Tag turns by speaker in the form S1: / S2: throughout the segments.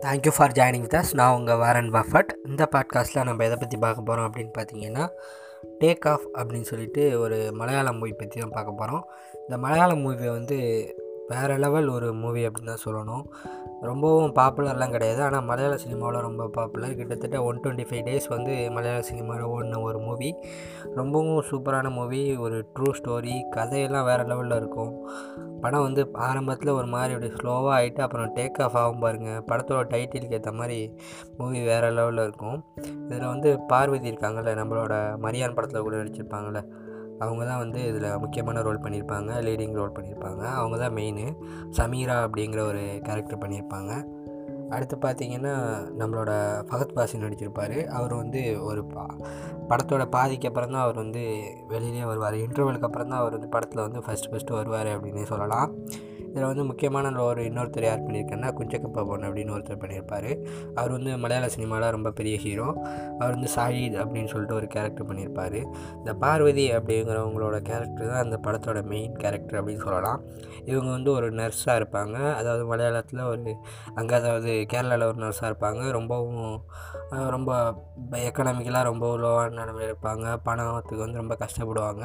S1: Thank you for joining with us நான் உங்கள் Warren Buffett இந்த பாட்காஸ்ட்டில் நம்ம எதை பற்றி பார்க்க போகிறோம் அப்படின்னு பார்த்தீங்கன்னா டேக் ஆஃப் அப்படின்னு சொல்லிட்டு ஒரு மலையாளம் மூவி பற்றி தான் பார்க்க போகிறோம் இந்த மலையாளம் மூவி வந்து வேறு லெவல் ஒரு மூவி அப்படின்னு தான் சொல்லணும். ரொம்பவும் பாப்புலர்லாம் கிடையாது. ஆனால் மலையாள சினிமாவில் ரொம்ப பாப்புலர் கிட்டத்தட்ட ஒன் டுவெண்ட்டி ஃபைவ் டேஸ் வந்து மலையாள சினிமாவில் ஓடின ஒரு மூவி ரொம்பவும் சூப்பரான மூவி ஒரு ட்ரூ ஸ்டோரி கதையெல்லாம் வேறு லெவலில் இருக்கும். படம் வந்து ஆரம்பத்தில் ஒரு மாதிரி அப்படி ஸ்லோவாக ஆகிட்டு அப்புறம் டேக் ஆஃப் ஆகும் பாருங்கள் படத்தோட டைட்டிலுக்கு ஏற்ற மாதிரி மூவி வேறு லெவலில் இருக்கும். இதில் வந்து பார்வதி இருக்காங்கள்ல நம்மளோட மரியான் படத்தில் கூட நடிச்சிருப்பாங்கள்ல அவங்க தான் வந்து இதில் முக்கியமான ரோல் பண்ணியிருப்பாங்க லீடிங் ரோல் பண்ணியிருப்பாங்க அவங்க தான் மெயின் சமீரா அப்படிங்கிற ஒரு கேரக்டர் பண்ணியிருப்பாங்க அடுத்து பார்த்திங்கன்னா நம்மளோட ஃபகத் பாசி நடிச்சிருப்பார். அவர் வந்து ஒரு பா படத்தோட பாதிக்கு அப்புறம் தான் அவர் வந்து வெளியிலே வருவார். இன்டர்வலுக்கு அப்புறம் தான் அவர் வந்து படத்தில் வந்து ஃபஸ்ட்டு ஃபஸ்ட்டு வருவார் அப்படின்னே சொல்லலாம். இதில் வந்து முக்கியமான ஒரு இன்னொருத்தர் யார் பண்ணியிருக்காருன்னா குஞ்சக்கப்பா பொண்ணு அப்படின்னு ஒருத்தர் பண்ணியிருப்பார். அவர் வந்து மலையாள சினிமாவில் ரொம்ப பெரிய ஹீரோ அவர் வந்து சாஹித் அப்படின்னு சொல்லிட்டு ஒரு கேரக்டர் பண்ணியிருப்பார். இந்த பார்வதி அப்படிங்கிறவங்களோட கேரக்டர் தான் அந்த படத்தோட மெயின் கேரக்டர் அப்படின்னு சொல்லலாம். இவங்க வந்து ஒரு நர்ஸாக இருப்பாங்க. அதாவது மலையாளத்தில் ஒரு அங்கே அதாவது கேரளாவில் ஒரு நர்ஸாக இருப்பாங்க. ரொம்பவும் ரொம்ப எக்கனாமிக்கலாக ரொம்ப லோவான நிலமையில் இருப்பாங்க. பணத்துக்கு வந்து ரொம்ப கஷ்டப்படுவாங்க.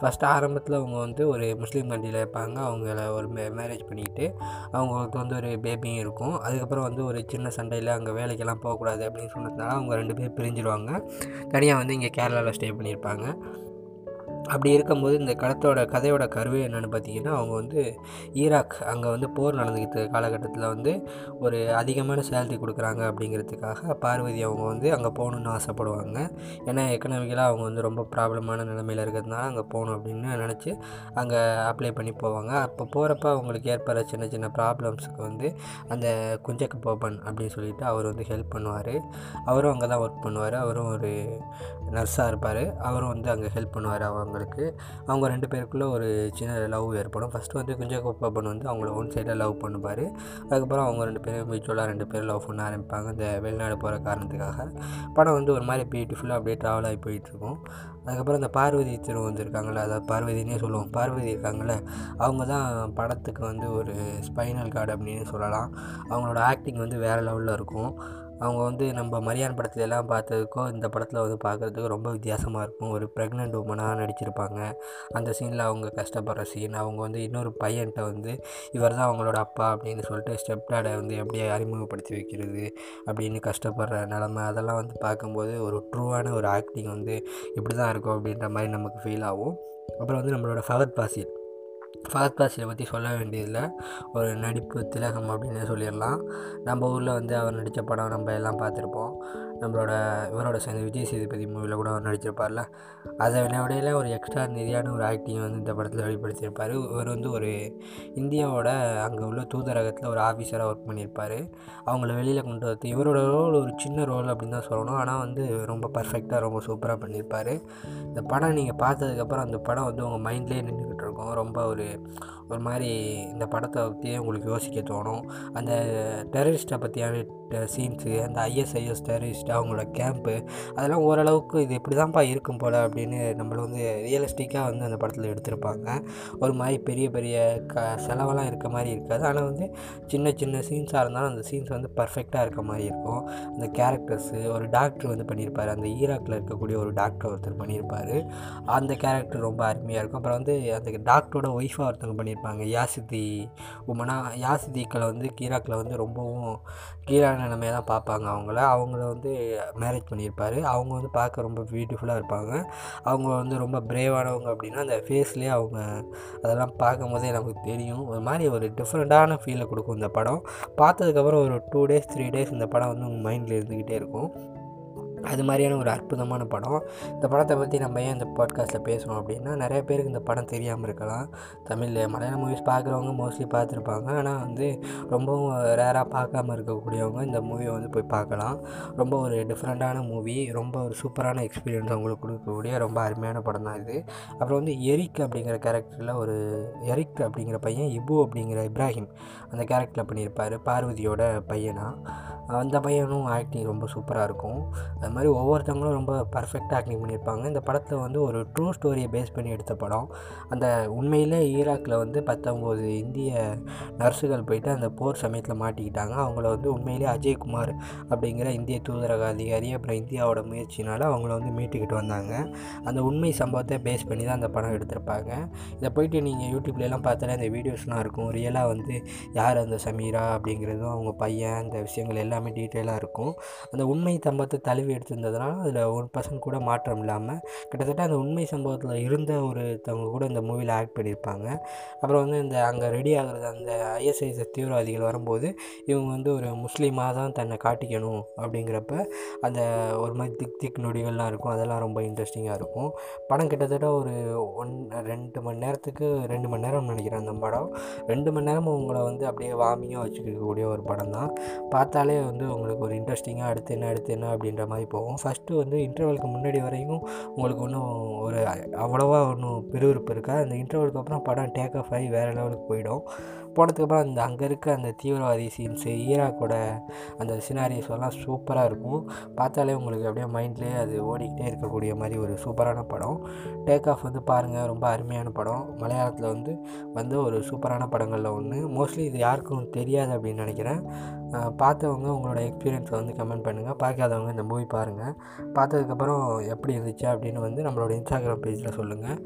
S1: ஃபஸ்ட்டு ஆரம்பத்தில் அவங்க வந்து ஒரு முஸ்லீம் கண்ட்ரியில் இருப்பாங்க. அவங்கள ஒரு மேரேஜ் பண்ணிக்கிட்டு அவங்களுக்கு வந்து ஒரு பேபியும் இருக்கும். அதுக்கப்புறம் வந்து ஒரு சின்ன சண்டையில் அங்கே வேலைக்கெல்லாம் போகக்கூடாது அப்படின்னு சொன்னதுனால அவங்க ரெண்டு பேர் பிரிஞ்சிடுவாங்க தனியாக வந்து இங்கே கேரளாவில் ஸ்டே பண்ணியிருப்பாங்க. அப்படி இருக்கும்போது இந்த கடத்தோட கதையோட கருவே என்னென்னு பார்த்தீங்கன்னா அவங்க வந்து ஈராக் அங்கே வந்து போர் நடந்துக்கிட்டு காலகட்டத்தில் வந்து ஒரு அதிகமான சேலரி கொடுக்குறாங்க அப்படிங்கிறதுக்காக பார்வதி அவங்க வந்து அங்கே போகணுன்னு ஆசைப்படுவாங்க. ஏன்னா எக்கனாமிக்கலாக அவங்க வந்து ரொம்ப ப்ராப்ளமான நிலமையில் இருக்கிறதுனால அங்கே போகணும் அப்படின்னு நினச்சி அங்கே அப்ளை பண்ணி போவாங்க. அப்போ போகிறப்ப அவங்களுக்கு ஏற்படுற சின்ன சின்ன ப்ராப்ளம்ஸுக்கு வந்து அந்த குஞ்சக்க போப்பன் அப்படின்னு சொல்லிட்டு அவர் வந்து ஹெல்ப் பண்ணுவார். அவரும் அங்கே தான் ஒர்க் பண்ணுவார். அவரும் ஒரு நர்ஸாக இருப்பார். அவரும் வந்து அங்கே ஹெல்ப் பண்ணுவார் அவங்க அவங்களுக்கு அவங்க ரெண்டு பேருக்குள்ளே ஒரு சின்ன லவ் ஏற்படும். ஃபஸ்ட்டு வந்து குஞ்ச கோப்பாப்பன் வந்து அவங்கள ஒன் சைடாக லவ் பண்ணுவார். அதுக்கப்புறம் அவங்க ரெண்டு பேரும் மியூச்சுவலாக ரெண்டு பேரும் லவ் பண்ண ஆரம்பிப்பாங்க. இந்த வெளிநாடு போகிற காரணத்துக்காக. படம் வந்து ஒரு மாதிரி பியூட்டிஃபுல்லாக அப்படியே ட்ராவல் ஆகி போயிட்டுருக்கும் அதுக்கப்புறம் இந்த பார்வதி திரு வந்துருக்காங்களே அதாவது பார்வதினே சொல்லுவோம். பார்வதி இருக்காங்களே அவங்க தான் படத்துக்கு வந்து ஒரு ஸ்பைனல் கார்டு அப்படின்னு சொல்லலாம். அவங்களோட ஆக்டிங் வந்து வேறு லெவலில் இருக்கும். அவங்க வந்து நம்ம மரியான் படத்துல எல்லாம் பார்த்ததுக்கோ இந்த படத்தில் வந்து பார்க்குறதுக்கு ரொம்ப வித்தியாசமாக இருக்கும். ஒரு ப்ரெக்னென்ட் உமனாக நடிச்சிருப்பாங்க. அந்த சீனில் அவங்க கஷ்டப்படுற சீன் அவங்க வந்து இன்னொரு பையன்கிட்ட வந்து இவர் தான் அவங்களோட அப்பா அப்படின்னு சொல்லிட்டு ஸ்டெப் டேடை வந்து எப்படி அறிமுகப்படுத்தி வைக்கிறது அப்படின்னு கஷ்டப்படுற நிலமை அதெல்லாம் வந்து பார்க்கும்போது ஒரு ட்ரூவான ஒரு ஆக்டிங் வந்து இப்படி தான் இருக்கும் அப்படின்ற மாதிரி நமக்கு ஃபீல் ஆகும். அப்புறம் வந்து நம்மளோட ஃபகத் பாசில். ஃபகத் பாசிலை பற்றி சொல்ல வேண்டியதில்லை. ஒரு நடிப்பு திலகம் அப்படின்னு சொல்லிடலாம். நம்ம ஊரில் வந்து அவர் நடித்த படம் நம்ம எல்லாம் பார்த்துருப்போம். நம்மளோட இவரோட சேர்ந்து விஜய் சேதுபதி மூவியில் கூட அவர் நடிச்சிருப்பார்ல? அதை விடையில் ஒரு எக்ஸ்ட்ரா நிதியான ஒரு ஆக்டிங் வந்து இந்த படத்தில் வெளிப்படுத்தியிருப்பார். இவர் வந்து ஒரு இந்தியாவோட அங்கே உள்ள தூதரகத்தில் ஒரு ஆஃபீஸராக ஒர்க் பண்ணியிருப்பார். அவங்கள வெளியில் கொண்டு வந்து இவரோட ரோல் ஒரு சின்ன ரோல் அப்படின்னு தான் சொல்லணும். ஆனால் வந்து ரொம்ப பர்ஃபெக்டாக ரொம்ப சூப்பராக பண்ணியிருப்பார். இந்த படம் நீங்கள் பார்த்ததுக்கப்புறம் அந்த படம் வந்து உங்கள் மைண்ட்லேயே நின்றுக்கிட்டு இருக்கும். ரொம்ப ஒரு ஒரு மாதிரி இந்த படத்தை பற்றியே உங்களுக்கு யோசிக்க தோணும். அந்த டெரரிஸ்ட்டை பற்றியான சீன்ஸு அந்த ஐஎஸ்ஐஎஸ் டெரரிஸ்ட் அவங்களோட கேம்ப்பு அதெல்லாம் ஓரளவுக்கு இது இப்படி தான்ப்பா இருக்கும் போல் அப்படின்னு நம்மளை வந்து ரியலிஸ்டிக்காக வந்து அந்த படத்தில் எடுத்திருப்பாங்க. ஒரு மாதிரி பெரிய பெரிய க செலவெல்லாம் இருக்க மாதிரி இருக்காது. ஆனால் வந்து சின்ன சின்ன சீன்ஸாக இருந்தாலும் அந்த சீன்ஸ் வந்து பர்ஃபெக்டாக இருக்க மாதிரி இருக்கும். அந்த கேரக்டர்ஸு ஒரு டாக்டர் வந்து பண்ணியிருப்பார். அந்த ஈராக்கில் இருக்கக்கூடிய ஒரு டாக்டர் ஒருத்தர் பண்ணியிருப்பார். அந்த கேரக்டர் ரொம்ப அருமையாக இருக்கும். அப்புறம் வந்து அந்த டாக்டரோட ஒய்ஃபாக ஒருத்தவங்க பண்ணியிருப்பாங்க. யாசிதி உமனா யாசிதிக்களை வந்து கீராக்கில் வந்து ரொம்பவும் கீழான நிலைமையாக தான் பார்ப்பாங்க அவங்கள. அவங்கள வந்து மேரேஜ் பண்ணியிருப்பார். அவங்க வந்து பார்க்க ரொம்ப பியூட்டிஃபுல்லாக இருப்பாங்க. அவங்க வந்து ரொம்ப பிரேவானவங்க அப்படின்னா அந்த ஃபேஸ்லேயே அவங்க அதெல்லாம் பார்க்கும் போதே நமக்கு தெரியும். ஒரு மாதிரி ஒரு டிஃப்ரெண்ட்டான ஃபீலை கொடுக்கும் இந்த படம். பார்த்ததுக்கப்புறம் ஒரு டூ டேஸ் த்ரீ டேஸ் இந்த படம் வந்து உங்கள் மைண்டில் இருந்துக்கிட்டே இருக்கும். அது மாதிரியான ஒரு அற்புதமான படம். இந்த படத்தை பற்றி நம்ம ஏன் இந்த பாட்காஸ்ட்டில் பேசுகிறோம் அப்படின்னா நிறைய பேருக்கு இந்த படம் தெரியாமல் இருக்கலாம். தமிழில் மலையாள மூவிஸ் பார்க்குறவங்க மோஸ்ட்லி பார்த்துருப்பாங்க. ஆனால் வந்து ரொம்பவும் ரேராக பார்க்காம இருக்கக்கூடியவங்க இந்த மூவியை வந்து போய் பார்க்கலாம். ரொம்ப ஒரு டிஃப்ரெண்ட்டான மூவி ரொம்ப ஒரு சூப்பரான எக்ஸ்பீரியன்ஸ் அவங்களுக்கு கொடுக்கக்கூடிய ரொம்ப அருமையான படம் தான் இது. அப்புறம் வந்து எரிக் அப்படிங்கிற கேரக்டரில் ஒரு எரிக் அப்படிங்கிற பையன் இபு அப்படிங்கிற இப்ராஹிம் அந்த கேரக்டரில் பண்ணியிருப்பார். பார்வதியோட பையனாக அந்த பையனும் ஆக்டிங் ரொம்ப சூப்பராக இருக்கும். அது மாதிரி ஒவ்வொருத்தவங்களும் ரொம்ப பர்ஃபெக்டாக ஆக்டிங் பண்ணியிருப்பாங்க. இந்த படத்தில் வந்து ஒரு ட்ரூ ஸ்டோரியை பேஸ் பண்ணி எடுத்த படம். அந்த உண்மையில் ஈராக்கில் வந்து பத்தொம்போது இந்திய நர்ஸுகள் போயிட்டு அந்த போர் சமயத்தில் மாட்டிக்கிட்டாங்க. அவங்கள வந்து உண்மையிலே அஜய்குமார் அப்படிங்கிற இந்திய தூதரக அதிகாரி அப்புறம் இந்தியாவோட முயற்சினால் அவங்கள வந்து மீட்டுக்கிட்டு வந்தாங்க. அந்த உண்மை சம்பவத்தை பேஸ் பண்ணி தான் அந்த படம் எடுத்திருப்பாங்க. இதை போயிட்டு நீங்கள் யூடியூப்லலாம் பார்த்தாலே அந்த வீடியோஸ்லாம் இருக்கும். ரியலாக வந்து யார் அந்த சமீரா அப்படிங்கிறதும் அவங்க பையன் அந்த விஷயங்கள் எல்லாமே டீட்டெயிலாக இருக்கும். அந்த உண்மை சம்பவத்தை தழுவி எடுத்திருந்ததுனால அதில் ஒன் பர்சன்ட் கூட மாற்றம் இல்லாமல் கிட்டத்தட்ட அந்த உண்மை சம்பவத்தில் இருந்த ஒருத்தவங்க கூட இந்த மூவியில் ஆக்ட் பண்ணியிருப்பாங்க அப்புறம் வந்து இந்த அங்கே ரெடி ஆகுறது அந்த ஐஎஸ்ஐஎஸ் தீவிரவாதிகள் வரும்போது இவங்க வந்து ஒரு முஸ்லீமாக தான் தன்னை காட்டிக்கணும் அப்படிங்கிறப்ப அந்த ஒரு மாதிரி திக் திக் நொடிகள்லாம் இருக்கும். அதெல்லாம் ரொம்ப இன்ட்ரெஸ்டிங்காக இருக்கும். படம் கிட்டத்தட்ட ஒரு ஒன் ரெண்டு மணி நேரத்துக்கு ரெண்டு மணி நேரம் நினைக்கிறேன் அந்த படம். ரெண்டு மணி நேரம் உங்களை வந்து அப்படியே வாமியாக வச்சுக்கக்கூடிய ஒரு படம் தான் பார்த்தாலே வந்து உங்களுக்கு ஒரு இன்ட்ரெஸ்டிங்காக அடுத்து என்ன அடுத்து என்ன அப்படின்ற மாதிரி போகும். ஃபஸ்ட்டு வந்து இன்டர்வலுக்கு முன்னாடி வரைக்கும் உங்களுக்கு ஒன்றும் ஒரு அவ்வளோவா ஒன்றும் பெருவிருப்பு இருக்காது. அந்த இன்டர்வலுக்கு அப்புறம் படம் டேக் ஆஃப் ஆகி வேறு லெவலுக்கு போயிடும். போனதுக்கப்புறம் அந்த அங்கே இருக்க அந்த தீவிரவாதி சீன்ஸு ஈராக்கோட அந்த சினாரியோஸ் எல்லாம் சூப்பராக இருக்கும். பார்த்தாலே உங்களுக்கு அப்படியே மைண்ட்லேயே அது ஓடிக்கிட்டே இருக்கக்கூடிய மாதிரி ஒரு சூப்பரான படம். டேக் ஆஃப் வந்து பாருங்கள் ரொம்ப அருமையான படம். மலையாளத்தில் வந்து வந்து ஒரு சூப்பரான படங்களில் ஒன்று மோஸ்ட்லி இது யாருக்கும் தெரியாது அப்படின்னு நினைக்கிறேன். பார்த்தவங்க உங்களோட எக்ஸ்பீரியன்ஸை வந்து கமெண்ட் பண்ணுங்கள் பார்க்காதவங்க இந்த மூவி பாருங்கள் பார்த்ததுக்கப்புறம் எப்படி இருந்துச்சு அப்படின்னு வந்து நம்மளோட இன்ஸ்டாகிராம் பேஜில் சொல்லுங்கள்